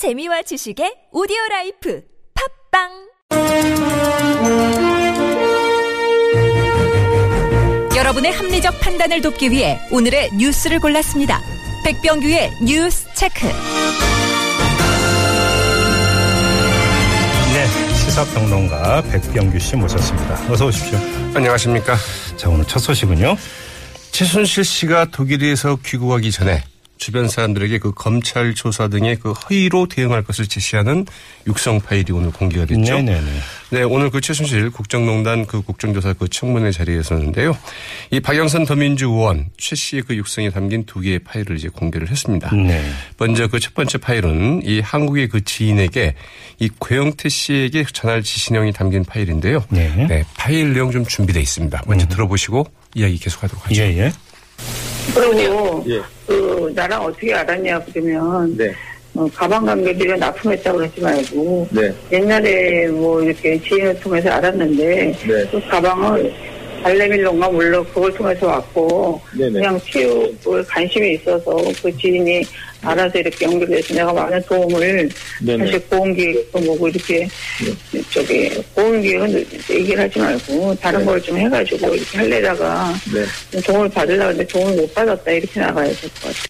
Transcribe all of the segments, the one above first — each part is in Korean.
재미와 지식의 오디오 라이프 팟빵 여러분의 합리적 판단을 돕기 위해 오늘의 뉴스를 골랐습니다. 백병규의 뉴스 체크. 네, 시사평론가 백병규 씨 모셨습니다. 어서 오십시오. 안녕하십니까. 자, 오늘 첫 소식은요. 최순실 씨가 독일에서 귀국하기 전에 주변 사람들에게 그 검찰 조사 등의 그 허위로 대응할 것을 제시하는 육성 파일이 오늘 공개가 됐죠. 네네네. 네, 오늘 그 최순실 국정농단 그 국정조사 그 청문회 자리에서는데요. 이 박영선 더민주 의원 최 씨의 그 육성이 담긴 두 개의 파일을 이제 공개를 했습니다. 네. 먼저 그 첫 번째 파일은 이 한국의 그 지인에게 이 고영태 씨에게 전할 지시령이 담긴 파일인데요. 네. 파일 내용 좀 준비되어 있습니다. 먼저 들어보시고 이야기 계속하도록 하죠. 예, 예. 그리고 그 나랑 어떻게 알았냐 그러면 네. 어, 가방 관계비가 납품했다고 그러지 말고 네. 옛날에 뭐 이렇게 지인을 통해서 알았는데 네. 그 가방을 발레밀론가 물론 그걸 통해서 왔고 네네. 그냥 체육을 관심이 있어서 그 지인이 알아서 이렇게 연결돼서 내가 많은 도움을 네네. 사실 보험기획도 뭐고 이렇게 저기 보험기획은 얘기를 하지 말고 다른 네. 걸좀 해가지고 이렇게 하려다가 네. 도움을 받으려고 했는데 도움을 못 받았다 이렇게 나가야 될 것 같아요.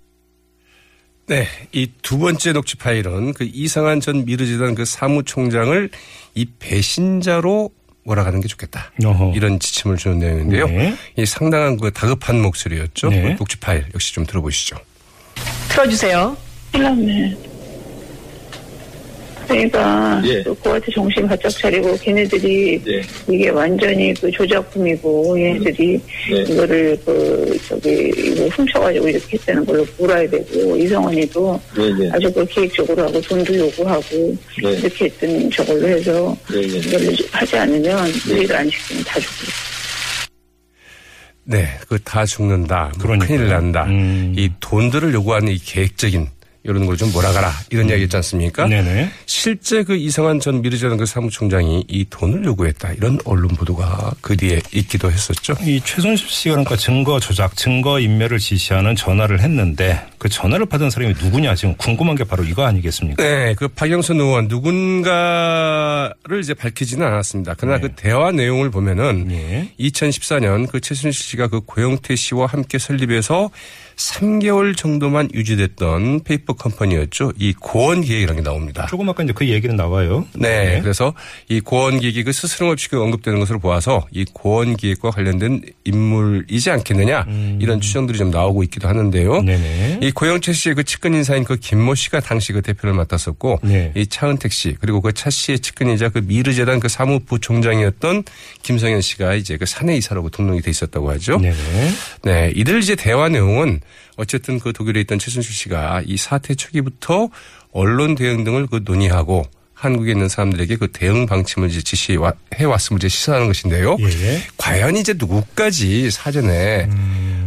네, 이 두 번째 녹취 파일은 그 이상한 전 미르재단 그 사무총장을 이 배신자로 몰아가는 게 좋겠다. 어허. 이런 지침을 주는 내용인데요. 네. 이 상당한 그 다급한 목소리였죠. 네. 그 녹취 파일 역시 좀 들어보시죠. 틀어주세요. 났네. 그러니까 예. 또 그한테 정신 바짝 차리고 걔네들이 네. 이게 완전히 그 조작품이고 얘네들이 네. 이거를 그 저기 이거 훔쳐가지고 이렇게 했다는 걸로 물어야 되고 이성원이도 네네. 아주 그 계획적으로 하고 돈도 요구하고 네. 이렇게 했던 저걸로 해서. 이걸 하지 않으면 우리를 안 시키면 다 죽고 네, 그 다 죽는다. 뭐. 큰일 난다. 음. 이 돈들을 요구하는 이 계획적인 이런 걸 좀 몰아가라. 이런 이야기 있지 않습니까? 음. 네네. 실제 그 이상한 전 미르재단 그 사무총장이 이 돈을 요구했다. 이런 언론 보도가 그 뒤에 있기도 했었죠. 이 최순실 씨가 그러니까 증거 조작, 증거 인멸을 지시하는 전화를 했는데 그 전화를 받은 사람이 누구냐 지금 궁금한 게 바로 이거 아니겠습니까? 네, 그 박영선 의원 누군가를 이제 밝히지는 않았습니다. 그러나 네. 그 대화 내용을 보면은 예. 2014년 그 최순실 씨가 그 고영태 씨와 함께 설립해서 3개월 정도만 유지됐던 페이퍼 컴퍼니였죠. 이 고원 기획이라는 게 나옵니다. 조금 아까 이제 그 얘기는 나와요. 네, 그래서 이 고원 기획이 그 스스럼 없이 그 언급되는 것으로 보아서 이 고원 기획과 관련된 인물이지 않겠느냐 이런 추정들이 좀 나오고 있기도 하는데요. 음. 네네. 이 고영태 씨의 그 측근 인사인 그 김모 씨가 당시 그 대표를 맡았었고 네. 이 차은택 씨 그리고 그 차 씨의 측근이자 그 미르재단 그 사무부총장이었던 김성현 씨가 이제 그 사내 이사라고 등록이 돼 있었다고 하죠. 네네. 네, 이들 이제 대화 내용은 어쨌든 그 독일에 있던 최순실 씨가 이 사태 초기부터 언론 대응 등을 그 논의하고 한국에 있는 사람들에게 그 대응 방침을 이제 지시해 왔음을 이제 시사하는 것인데요. 예. 과연 이제 누구까지 사전에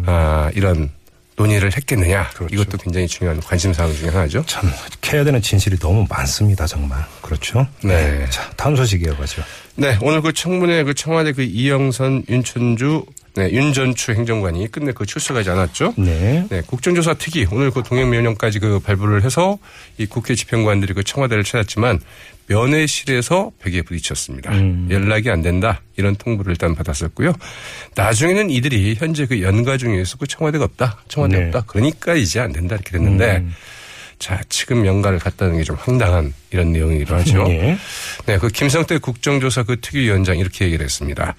아, 이런 논의를 했겠느냐. 음. 그렇죠. 이것도 굉장히 중요한 관심 사항 중에 하나죠. 참 캐야 되는 진실이 너무 많습니다 정말 그렇죠. 네. 자 다음 소식 이어가죠. 네, 오늘 그 청문회 그 청와대 그 이영선, 윤천주, 네, 윤전추 행정관이 끝내 그 출석하지 않았죠. 네. 네, 국정조사 특위 오늘 그 동행명령까지 그 발부를 해서 이 국회 집행관들이 그 청와대를 찾았지만 면회실에서 벽에 부딪혔습니다. 음. 연락이 안 된다 이런 통보를 일단 받았었고요. 나중에는 이들이 현재 그 연가 중에서 그 청와대가 없다, 청와대 네. 없다. 그러니까 이제 안 된다 이렇게 됐는데 음. 자 지금 연가를 갔다는 게 좀 황당한 이런 내용이기도 하죠. 예. 네, 그 김성태 국정조사 그 특위위원장 이렇게 얘기를 했습니다.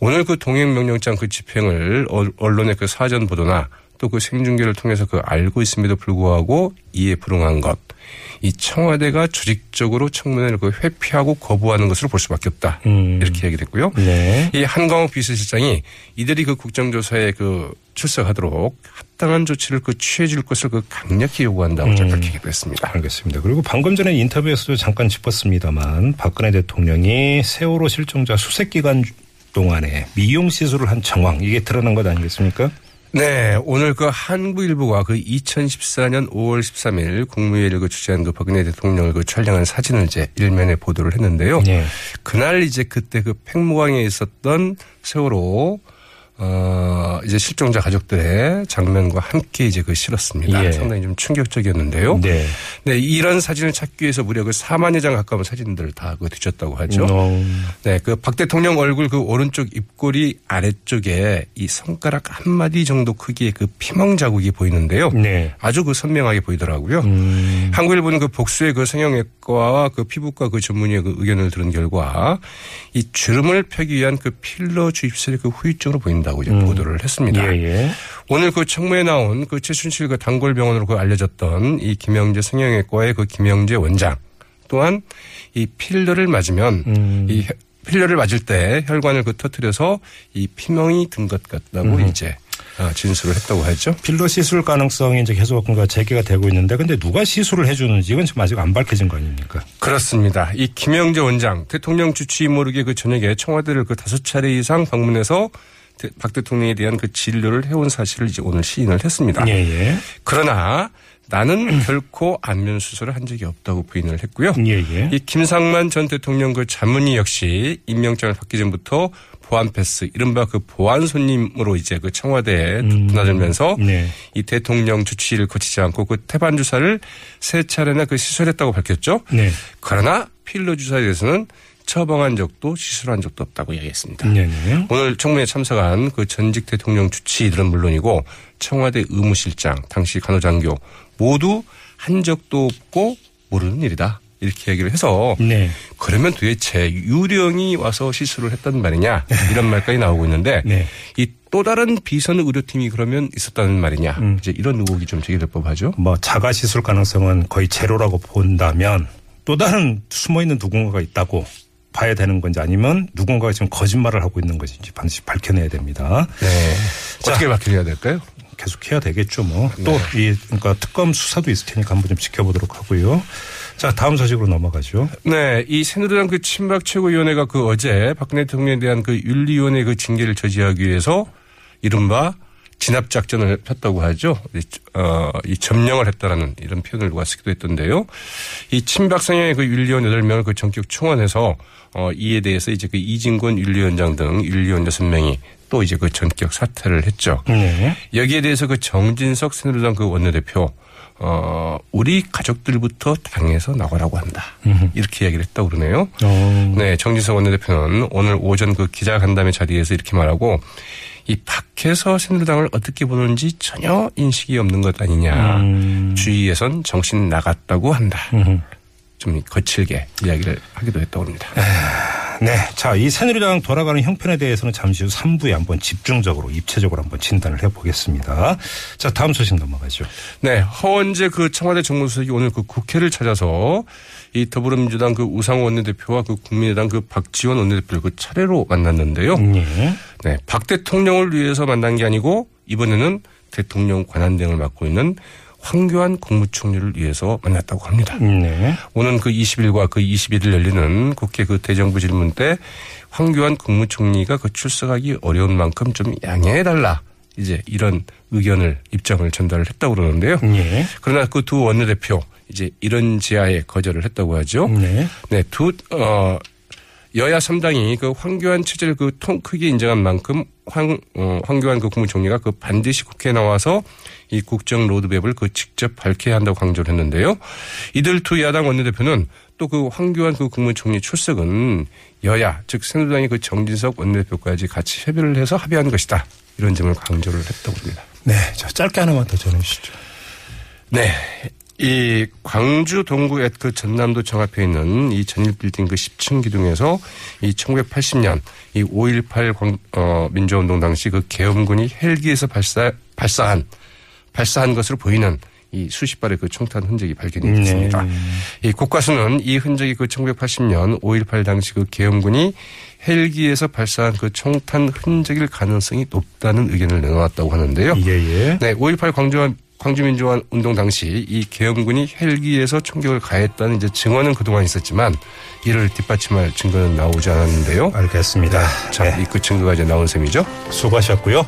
오늘 그 동행명령장 그 집행을 어- 언론의 그 사전 보도나 또 그 생중계를 통해서 그 알고 있음에도 불구하고 이에 불응한 것. 이 청와대가 조직적으로 청문회를 그 회피하고 거부하는 것으로 볼 수밖에 없다. 음. 이렇게 얘기를 했고요. 네. 이 한광욱 비서실장이 이들이 그 국정조사에 그 출석하도록 합당한 조치를 그 취해줄 것을 그 강력히 요구한다고 음. 얘기도 했습니다. 알겠습니다. 그리고 방금 전에 인터뷰에서도 잠깐 짚었습니다만 박근혜 대통령이 세월호 실종자 수색 기간 동안에 미용 시술을 한 정황 이게 드러난 것 아니겠습니까? 네, 오늘 그 한국일보가 그 2014년 5월 13일 국무회의를 그 주재한 그 박근혜 대통령을 그 촬영한 사진을 이제 일면에 보도를 했는데요. 네. 그날 이제 그때 그 팽무강에 있었던 세월호 어, 이제 실종자 가족들의 장면과 함께 이제 그 실었습니다. 예. 상당히 좀 충격적이었는데요. 네. 네, 이런 사진을 찾기 위해서 무려 그 4만여 장 가까운 사진들을 다 그 뒤졌다고 하죠. 어, 네, 그 박 대통령 얼굴 그 오른쪽 입꼬리 아래쪽에 이 손가락 한 마디 정도 크기의 그 피멍 자국이 보이는데요. 네. 아주 그 선명하게 보이더라고요. 음, 한국일보는 그 복수의 그 성형외과와 그 피부과 그 전문의의 그 의견을 들은 결과 이 주름을 펴기 위한 그 필러 주입술의 그 후유증으로 보인다 고 이제 보도를 했습니다. 예, 예. 오늘 그 청문회에 나온 그 최순실 그 단골병원으로 그 알려졌던 이 김영재 성형외과의 그 김영재 원장 또한 이 필러를 맞으면 음. 이 혀- 필러를 맞을 때 혈관을 그 터트려서 이 피멍이 든 것 같다고 음. 이제 아, 진술을 했다고 하죠. 필러 시술 가능성이 이제 계속 뭔가 제기가 되고 있는데 근데 누가 시술을 해주는지 이건 지금 아직 안 밝혀진 거 아닙니까? 그렇습니다. 이 김영재 원장 대통령 주치 모르게 그 저녁에 청와대를 그 다섯 차례 이상 방문해서 대- 박 대통령에 대한 그 진료를 해온 사실을 이제 오늘 시인을 했습니다. 예, 예. 그러나 나는 결코 안면 수술을 한 적이 없다고 부인을 했고요. 예, 예. 이 김상만 전 대통령 그 자문의 역시 임명장을 받기 전부터 보안 패스, 이른바 그 보안 손님으로 이제 그 청와대에 드나들면서 네. 이 대통령 주치의를 거치지 않고 그 태반 주사를 세 차례나 그 시술했다고 밝혔죠. 네. 그러나 필러 주사에 대해서는 처방한 적도 시술한 적도 없다고 이야기했습니다. 네, 네. 오늘 청문회에 참석한 그 전직 대통령 주치의들은 물론이고 청와대 의무실장, 당시 간호장교 모두 한 적도 없고 모르는 일이다. 이렇게 얘기를 해서 네. 그러면 도대체 유령이 와서 시술을 했단 말이냐 이런 말까지 나오고 있는데 네. 이또 다른 비선 의료팀이 그러면 있었다는 말이냐 음. 이제 이런 의혹이 좀 제기될 법하죠. 뭐 자가 시술 가능성은 거의 제로라고 본다면 또 다른 숨어 있는 누군가가 있다고 봐야 되는 건지 아니면 누군가가 지금 거짓말을 하고 있는 것인지 반드시 밝혀내야 됩니다. 네. 자. 어떻게 밝혀야 될까요? 계속 해야 되겠죠, 뭐. 또, 이, 그러니까 특검 수사도 있을 테니까 한번 좀 지켜보도록 하고요. 자, 다음 소식으로 넘어가죠. 네, 이 새누리당 그 친박 최고위원회가 그 어제 박근혜 대통령에 대한 그 윤리위원회 그 징계를 저지하기 위해서 이른바 진압 작전을 폈다고 하죠. 이, 어, 이 점령을 했다라는 이런 표현을 누가 쓰기도 했던데요. 이 친박 성향의 그 윤리위원 8명을 그 전격 충원해서 어, 이에 대해서 이제 그 이진권 윤리위원장 등 윤리위원 6명이 또 이제 그 전격 사퇴를 했죠. 네. 여기에 대해서 그 정진석 새누리당 그 원내대표 어 우리 가족들부터 당에서 나가라고 한다 이렇게 이야기를 했다고 그러네요. 어, 네, 정진석 원내대표는 오늘 오전 그 기자간담회 자리에서 이렇게 말하고 이 밖에서 새누리당을 어떻게 보는지 전혀 인식이 없는 것 아니냐. 음. 주위에선 정신 나갔다고 한다. 음. 좀 거칠게 이야기를 하기도 했다고 합니다. 네. 자, 이 새누리당 돌아가는 형편에 대해서는 잠시 후 3부에 한번 집중적으로, 입체적으로 한번 진단을 해보겠습니다. 자, 다음 소식 넘어가죠. 네, 허원재 그 청와대 정무수석이 오늘 그 국회를 찾아서 이 더불어민주당 그 우상호 원내대표와 그 국민의당 그 박지원 원내대표를 그 차례로 만났는데요. 예. 네, 박 대통령을 위해서 만난 게 아니고 이번에는 대통령 권한대행을 맡고 있는 황교안 국무총리를 위해서 만났다고 합니다. 네. 오는 그 20일과 그 21일 열리는 국회 그 대정부 질문 때 황교안 국무총리가 그 출석하기 어려운 만큼 좀 양해해달라. 이제 이런 의견을 입장을 전달을 했다고 그러는데요. 예. 그러나 그 두 원내대표 이제 이런 지하에 거절을 했다고 하죠. 네. 네, 두, 어, 여야 3당이 그 황교안 체제를 그 통 크게 인정한 만큼 황, 어, 황교안 그 국무총리가 그 반드시 국회에 나와서 이 국정 로드맵을 그 직접 밝혀야 한다고 강조를 했는데요. 이들 두 야당 원내대표는 또 그 황교안 그 국무총리 출석은 여야, 즉 새누리당의 그 정진석 원내대표까지 같이 협의를 해서 합의한 것이다. 이런 점을 강조를 했다고 합니다. 네. 자, 짧게 하나만 더 전해 주시죠. 네. 이 광주 동구 앳 그 전남도 청 앞에 있는 이 전일 빌딩 그 10층 기둥에서 이 1980년 이 5.18 광, 어, 민주운동 당시 그 계엄군이 헬기에서 발사, 발사한, 발사한 것으로 보이는 이 수십 발의 그 총탄 흔적이 발견이 네. 됐습니다. 이 국가수는 이 흔적이 그 1980년 5.18 당시 그 계엄군이 헬기에서 발사한 그 총탄 흔적일 가능성이 높다는 의견을 내놓았다고 하는데요. 예, 예. 네, 5.18 광주, 광주민주화 운동 당시 이 계엄군이 헬기에서 총격을 가했다는 이제 증언은 그동안 있었지만 이를 뒷받침할 증거는 나오지 않았는데요. 알겠습니다. 자, 이그 증거가 이제 나온 셈이죠. 수고하셨고요.